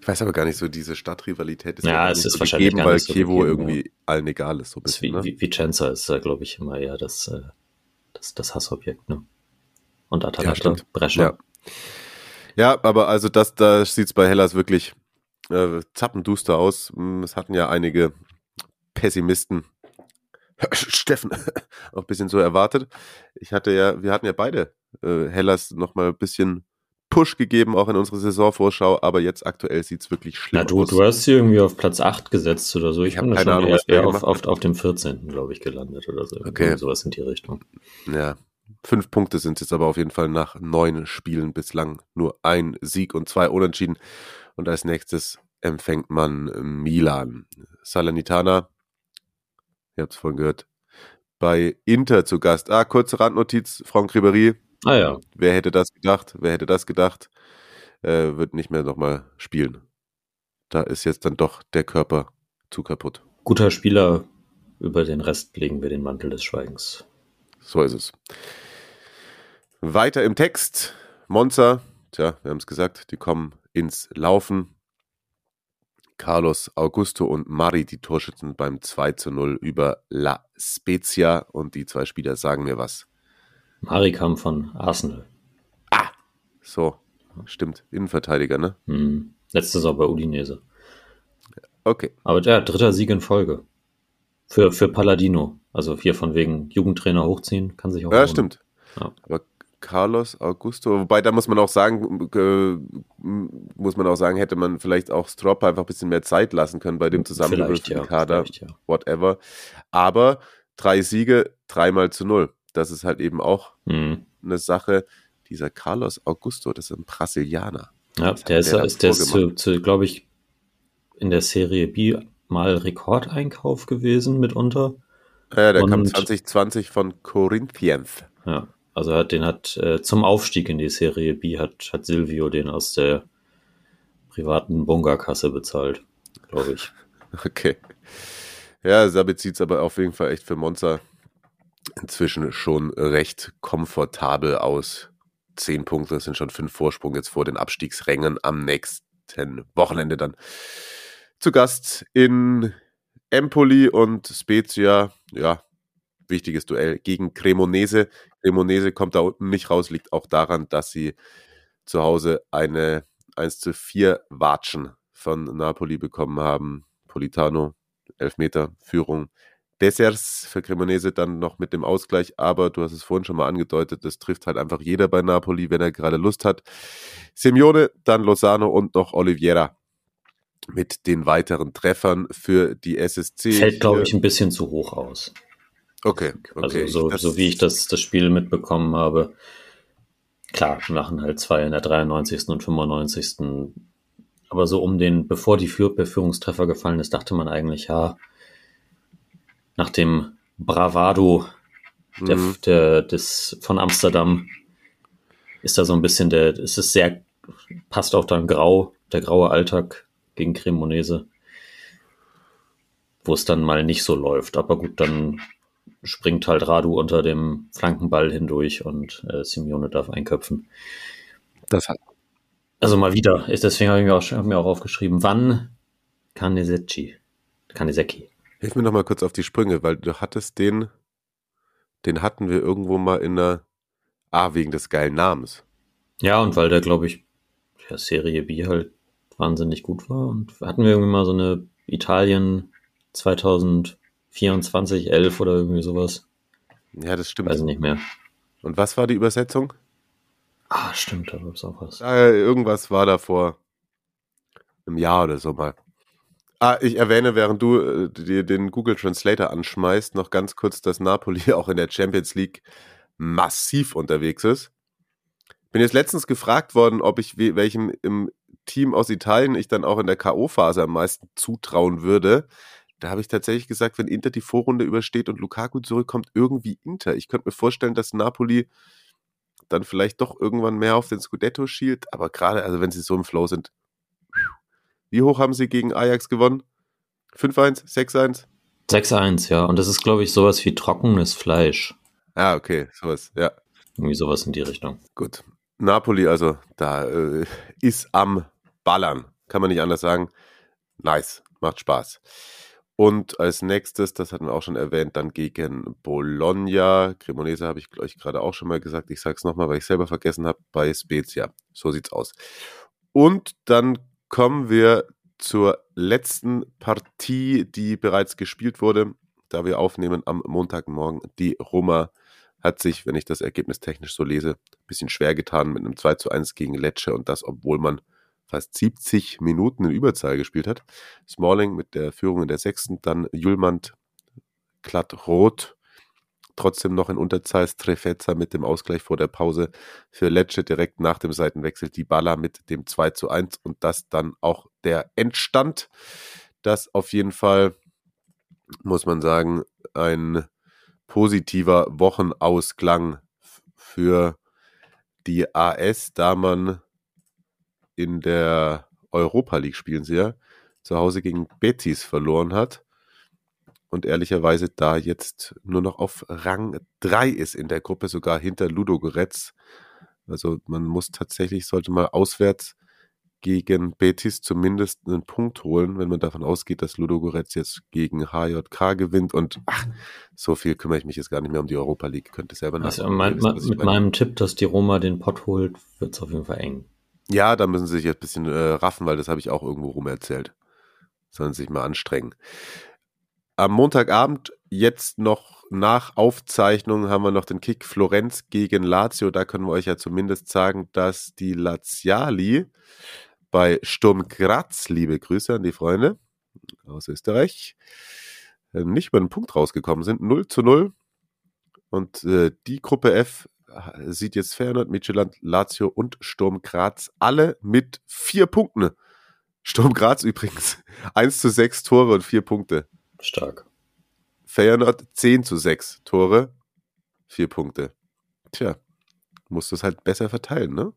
Ich weiß aber gar nicht so, diese Stadtrivalität ist Ja, es ist so wahrscheinlich gegeben, weil so Kevo gegeben, irgendwie allen egal ist, so ein bisschen. wie, Ne? Vicenza ist da, glaube ich, immer eher das, äh, das, das Hassobjekt, ne? Und Atalanta, stimmt. Brescia. Ja. ja, aber also das, da sieht es bei Hellas wirklich äh, zappenduster aus. Hm, Es hatten ja einige Pessimisten, Steffen, auch ein bisschen so erwartet. Ich hatte ja, wir hatten ja beide äh, Hellas nochmal ein bisschen Push gegeben, auch in unsere Saisonvorschau, aber jetzt aktuell sieht es wirklich schlimm Na, du, aus. du hast sie irgendwie auf Platz 8 gesetzt oder so. Ich, Ich hab bin da keine schon Ahnung, eher, eher auf, auf, auf dem 14. glaube ich, gelandet oder so. Okay. Sowas in die Richtung. Ja, fünf Punkte sind jetzt aber auf jeden Fall nach neun Spielen bislang. Nur ein Sieg und zwei Unentschieden. Und als nächstes empfängt man Milan. Salernitana, ihr habt es vorhin gehört, bei Inter zu Gast. Ah, kurze Randnotiz, Franck Ribéry. Ah ja, Wer hätte das gedacht? Wer hätte das gedacht? Äh, wird nicht mehr nochmal spielen. Da ist jetzt dann doch der Körper zu kaputt. guter Spieler. Über den Rest legen wir den Mantel des Schweigens. So ist es. Weiter im Text. Monza, tja, wir haben es gesagt, die kommen ins Laufen. Carlos Augusto und Mari, die Torschützen beim 2 zu 0 über La Spezia. Und die zwei Spieler sagen mir was. Mari kam von Arsenal. So, stimmt. Innenverteidiger, ne? Hm. Letzte Saison bei Udinese. Okay. Aber ja, dritter Sieg in Folge. Für, für Palladino. Also hier von wegen Jugendtrainer hochziehen, kann sich auch Ja, lohnen. stimmt. Ja. Aber Carlos Augusto, wobei da muss man auch sagen, äh, muss man auch sagen, hätte man vielleicht auch Strop einfach ein bisschen mehr Zeit lassen können bei dem zusammengewürfelten ja. Kader. Ja. whatever. Aber drei Siege, dreimal zu null. Das ist halt eben auch Hm. eine Sache. Dieser Carlos Augusto, das ist ein Brasilianer. Ja, der ist, der ist, der ist zu, zu glaube ich, in der Serie B mal Rekordeinkauf gewesen mitunter. Ja, der kam Und- 2020 von Corinthians. Ja, also hat, den hat äh, zum Aufstieg in die Serie B hat, hat Silvio den aus der privaten Bunga-Kasse bezahlt, glaube ich. Okay. Ja, damit sieht es aber auf jeden Fall echt für Monza inzwischen schon recht komfortabel aus. Zehn Punkte das sind schon fünf Vorsprung jetzt vor den Abstiegsrängen am nächsten Wochenende dann. Zu Gast in Empoli und Spezia, ja, wichtiges Duell gegen Cremonese. Cremonese kommt da unten nicht raus, liegt auch daran, dass sie zu Hause eine 1 zu 4 Watschen von Napoli bekommen haben. Politano, Elfmeter, Führung. Dessers für Cremonese dann noch mit dem Ausgleich, aber du hast es vorhin schon mal angedeutet, das trifft halt einfach jeder bei Napoli, wenn er gerade Lust hat. Simeone, dann Lozano und noch Oliveira mit den weiteren Treffern für die SSC. Fällt, glaube ich, ein bisschen zu hoch aus. Okay, okay. Also so, so wie ich das, das Spiel mitbekommen habe. Klar, machen halt zwei in der 93. und 95. Aber so um den, bevor die Führ Beführungstreffer gefallen ist, dachte man eigentlich, ja, nach dem Bravado der, Mhm. der, des, von Amsterdam ist da so ein bisschen der, ist es sehr, passt auch dann grau, der graue Alltag gegen Cremonese, wo es dann mal nicht so läuft. Aber gut, dann springt halt Radu unter dem Flankenball hindurch und äh, Simeone darf einköpfen. das hat, Also mal wieder, deswegen habe ich mir auch, hab mir auch aufgeschrieben, wann Kanesecchi, Kanesecki. Hilf mir noch mal kurz auf die Sprünge, weil du hattest den, den hatten wir irgendwo mal in einer Ah, wegen des geilen Namens. Ja, und weil der, glaube ich, der Serie B halt wahnsinnig gut war. Und hatten wir irgendwie mal so eine Italien 2024, 11 oder irgendwie sowas. Ja, das stimmt. Weiß ich nicht mehr. Und was war die Übersetzung? Ah, stimmt, da gab's auch was. Ah, irgendwas war da vor einem Jahr oder so mal. Ah, ich erwähne, während du äh, dir den Google Translator anschmeißt, noch ganz kurz, dass Napoli auch in der Champions League massiv unterwegs ist. Bin jetzt letztens gefragt worden, ob ich we- welchem im Team aus Italien ich dann auch in der K.O.-Phase am meisten zutrauen würde. Da habe ich tatsächlich gesagt, wenn Inter die Vorrunde übersteht und Lukaku zurückkommt, irgendwie Inter. Ich könnte mir vorstellen, dass Napoli dann vielleicht doch irgendwann mehr auf den Scudetto schielt, aber gerade, also wenn sie so im Flow sind. Wie hoch haben sie gegen Ajax gewonnen? 5-1, 6-1? 6-1, ja. Und das ist, glaube ich, sowas wie trockenes Fleisch. Ah, okay, sowas, ja. Irgendwie sowas in die Richtung. Gut. Napoli, also da äh, ist am Ballern. Kann man nicht anders sagen. Nice, macht Spaß. Und als nächstes, das hatten wir auch schon erwähnt, dann gegen Bologna. Cremonese habe ich euch gerade auch schon mal gesagt. Ich sage es nochmal, weil ich selber vergessen habe, bei Spezia. So sieht's aus. Und dann kommen wir zur letzten Partie, die bereits gespielt wurde, da wir aufnehmen am Montagmorgen. Die Roma hat sich, wenn ich das Ergebnis technisch so lese, ein bisschen schwer getan mit einem 2 zu 1 gegen Lecce und das, obwohl man fast 70 Minuten in Überzahl gespielt hat. Smalling mit der Führung in der sechsten, dann Julmand glatt rot, trotzdem noch in Unterzahl Strefezza mit dem Ausgleich vor der Pause für Lecce direkt nach dem Seitenwechsel die Baller mit dem 2 zu 1 und das dann auch der Endstand. Das auf jeden Fall, muss man sagen, ein positiver Wochenausklang für die AS, da man in der Europa League spielen sie ja, zu Hause gegen Betis verloren hat und ehrlicherweise da jetzt nur noch auf Rang 3 ist in der Gruppe, sogar hinter Ludo Goretz. Also man muss tatsächlich, sollte mal auswärts gegen Betis zumindest einen Punkt holen, wenn man davon ausgeht, dass Ludo Goretz jetzt gegen HJK gewinnt und ach, so viel kümmere ich mich jetzt gar nicht mehr um die Europa League, könnte selber Also mein, ich mit meine. meinem Tipp, dass die Roma den Pott holt, wird es auf jeden Fall eng. Ja, da müssen sie sich jetzt ein bisschen äh, raffen, weil das habe ich auch irgendwo rum erzählt. Sollen sich mal anstrengen. Am Montagabend, jetzt noch nach Aufzeichnung, haben wir noch den Kick Florenz gegen Lazio. Da können wir euch ja zumindest sagen, dass die Laziali bei Sturm Graz, liebe Grüße an die Freunde aus Österreich, äh, nicht über einen Punkt rausgekommen sind. 0 zu 0. Und äh, die Gruppe F äh, sieht jetzt Feyenoord, Midtjylland, Lazio und Sturm Graz alle mit vier Punkten. Sturm Graz übrigens 1 zu 6 Tore und vier Punkte. Stark. Feyenoord 10 zu 6 Tore, vier Punkte. Tja, musst du es halt besser verteilen, ne?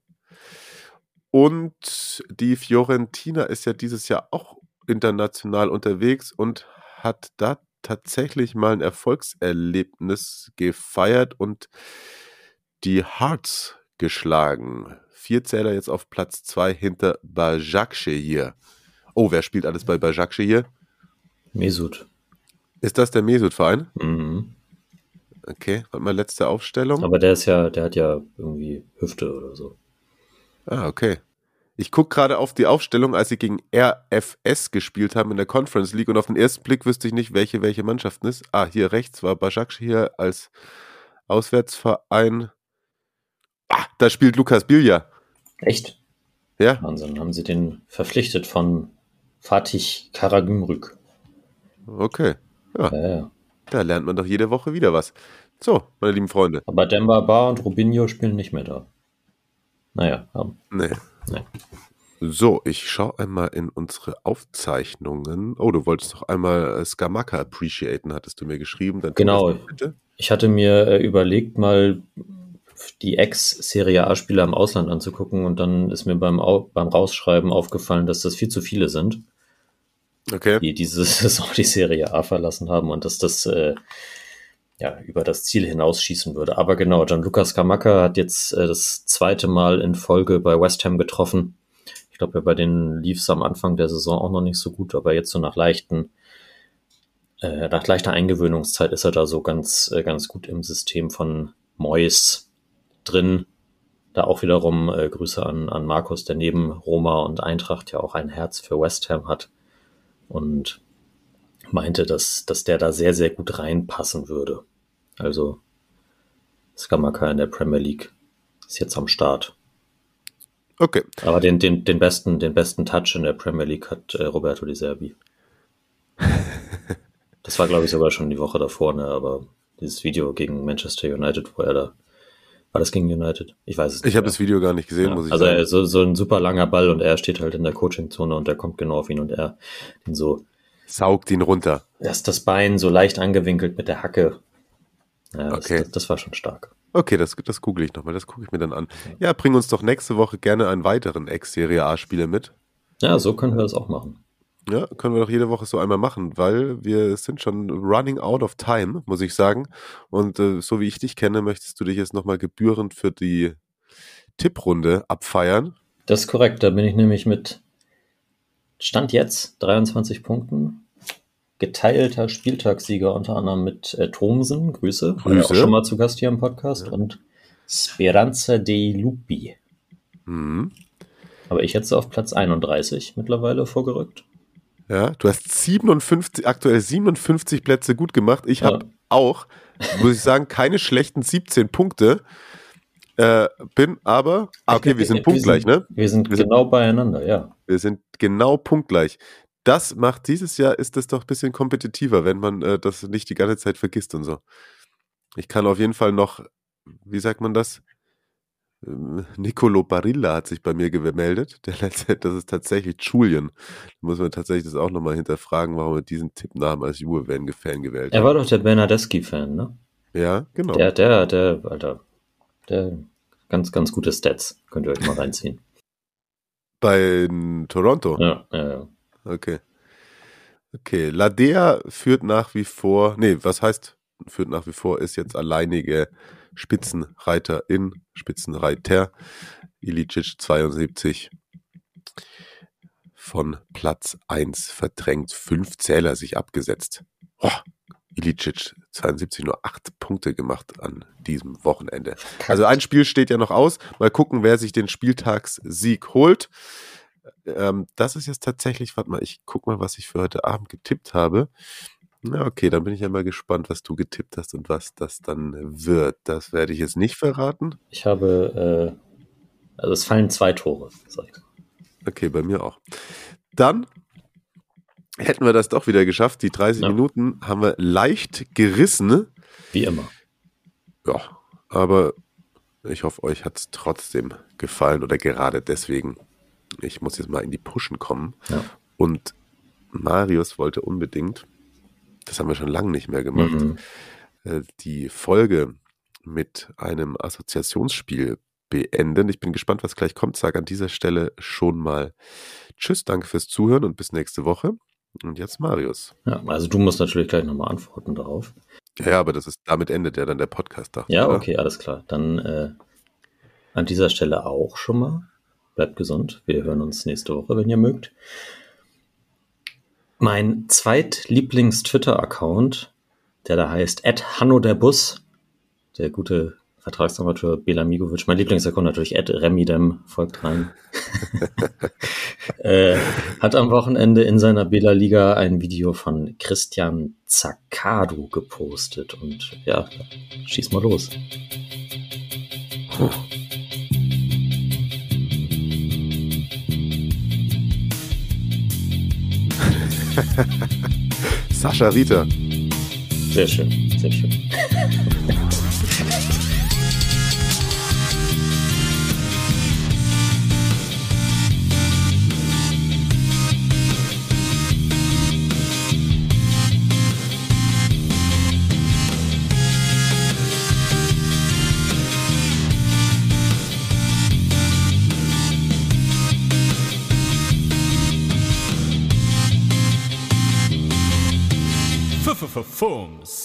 Und die Fiorentina ist ja dieses Jahr auch international unterwegs und hat da tatsächlich mal ein Erfolgserlebnis gefeiert und die Hearts geschlagen. Vier Zähler jetzt auf Platz zwei hinter Bajakce hier. Oh, wer spielt alles bei Bajakce hier? Mesut. Ist das der Mesut-Verein? Mhm. Okay, warte mal, letzte Aufstellung. Aber der ist ja, der hat ja irgendwie Hüfte oder so. Ah, okay. Ich gucke gerade auf die Aufstellung, als sie gegen RFS gespielt haben in der Conference League und auf den ersten Blick wüsste ich nicht, welche welche Mannschaften ist. Ah, hier rechts war Bajakce hier als Auswärtsverein. Ah, da spielt Lukas Bilja. Echt? Ja, Wahnsinn. Haben sie den verpflichtet von Fatih Karagümrük. okay. Ja, Ja, da lernt man doch jede Woche wieder was. So, meine lieben Freunde. Aber Demba Ba und Rubinho spielen nicht mehr da. Naja, haben. Nee. Nee. So, ich schaue einmal in unsere Aufzeichnungen. Oh, du wolltest noch einmal äh, Skamaka appreciaten, hattest du mir geschrieben. Dann Genau. doch. Ich hatte mir äh, überlegt, mal die Ex-Serie A-Spieler im Ausland anzugucken und dann ist mir beim, Au beim Rausschreiben aufgefallen, dass das viel zu viele sind, Okay. die diese Saison die Serie A verlassen haben und dass das äh, ja, über das Ziel hinausschießen würde. Aber genau, Gianluca Scamacca hat jetzt äh, das zweite Mal in Folge bei West Ham getroffen. Ich glaube, bei denen lief am Anfang der Saison auch noch nicht so gut, aber jetzt so nach leichten, äh, nach leichter Eingewöhnungszeit ist er da so ganz, äh, ganz gut im System von Moyes. drin. Da auch wiederum äh, Grüße an, an Markus, der neben Roma und Eintracht ja auch ein Herz für West Ham hat. Und meinte, dass, dass der da sehr, sehr gut reinpassen würde. Also Skamaka in der Premier League ist jetzt am Start. Okay. Aber den, den, den, besten, den besten Touch in der Premier League hat äh, Roberto Di Serbi. das war, glaube ich, sogar schon die Woche davor, ne? aber dieses Video gegen Manchester United, wo er da. War das gegen United? Ich weiß es nicht. Ich habe das Video gar nicht gesehen, ja, muss ich also sagen. Also so, so ein super langer Ball und er steht halt in der Coachingzone und der kommt genau auf ihn und er den so. Saugt ihn runter. Erst das Bein so leicht angewinkelt mit der Hacke. Ja, das, Okay. das, das war schon stark. Okay, das, das google ich nochmal, das gucke ich mir dann an. Ja, bring uns doch nächste Woche gerne einen weiteren Ex-Serie A-Spieler mit. Ja, so können wir das auch machen. Ja, können wir doch jede Woche so einmal machen, weil wir sind schon running out of time, muss ich sagen. Und äh, so wie ich dich kenne, möchtest du dich jetzt nochmal gebührend für die Tipprunde abfeiern. Das ist korrekt. Da bin ich nämlich mit Stand jetzt 23 Punkten. Geteilter Spieltagssieger unter anderem mit äh, Thomsen. Grüße. War ja auch Grüße. schon mal zu Gast hier im Podcast. Und Speranza dei Lupi. Mhm. Aber ich jetzt auf Platz 31 mittlerweile vorgerückt. Ja, du hast 57, aktuell 57 Plätze gut gemacht. Ich habe Ja. auch, muss ich sagen, keine schlechten 17 Punkte. Äh, bin aber, ah, okay, wir sind punktgleich, ne? Wir sind Wir sind- genau beieinander, ja. Wir sind genau punktgleich. Das macht dieses Jahr, ist das doch ein bisschen kompetitiver, wenn man äh, das nicht die ganze Zeit vergisst und so. Ich kann auf jeden Fall noch, wie sagt man das? Ähm, Nicolo Barilla hat sich bei mir gemeldet. Der letzte, das ist tatsächlich Julian. Da muss man tatsächlich das auch nochmal hinterfragen, warum er diesen Tippnamen als Juve-Fan gewählt Er hat. war doch der Bernardeschi-Fan, ne? Ja, genau. Der, der, der, Alter. Der, ganz, ganz gute Stats. Könnt ihr euch mal reinziehen. Bei Toronto. Ja, ja, ja. Okay. Okay, Ladea führt nach wie vor, nee, was heißt führt nach wie vor, ist jetzt alleinige Spitzenreiter in Spitzenreiter. Ilicic 72 von Platz 1 verdrängt, fünf Zähler sich abgesetzt. Boah, Ilicic 72 nur acht Punkte gemacht an diesem Wochenende. Also ein Spiel steht ja noch aus. Mal gucken, wer sich den Spieltagssieg holt. Ähm, das ist jetzt tatsächlich, warte mal, ich guck mal, was ich für heute Abend getippt habe. Na, okay, dann bin ich ja mal gespannt, was du getippt hast und was das dann wird. Das werde ich jetzt nicht verraten. Ich habe, äh, also es fallen zwei Tore. Okay, bei mir auch. Dann hätten wir das doch wieder geschafft. Die 30 Ja. Minuten haben wir leicht gerissen. Wie immer. Ja, aber ich hoffe, euch hat es trotzdem gefallen oder gerade deswegen. Ich muss jetzt mal in die Pushen kommen. Ja. Und Marius wollte unbedingt, das haben wir schon lange nicht mehr gemacht, Mhm. äh, die Folge mit einem Assoziationsspiel beenden. Ich bin gespannt, was gleich kommt. Sage an dieser Stelle schon mal Tschüss, danke fürs Zuhören und bis nächste Woche. Und jetzt Marius. Ja, also du musst natürlich gleich nochmal antworten darauf. Ja, aber das ist, damit endet ja dann der Podcast. dachte Ja, oder? okay, alles klar. Dann äh, an dieser Stelle auch schon mal. Bleibt gesund. Wir hören uns nächste Woche, wenn ihr mögt. Mein zweitlieblings-Twitter-Account, der da heißt Hanno der Bus, der gute Vertragsamateur Belamigovic, mein Lieblingsaccount natürlich Ed Remidem, folgt rein. äh, hat am Wochenende in seiner Bela Liga ein Video von Christian Zaccado gepostet und ja, schieß mal los. Sascha Rita. Sehr schön, sehr schön. F -f -f Fums.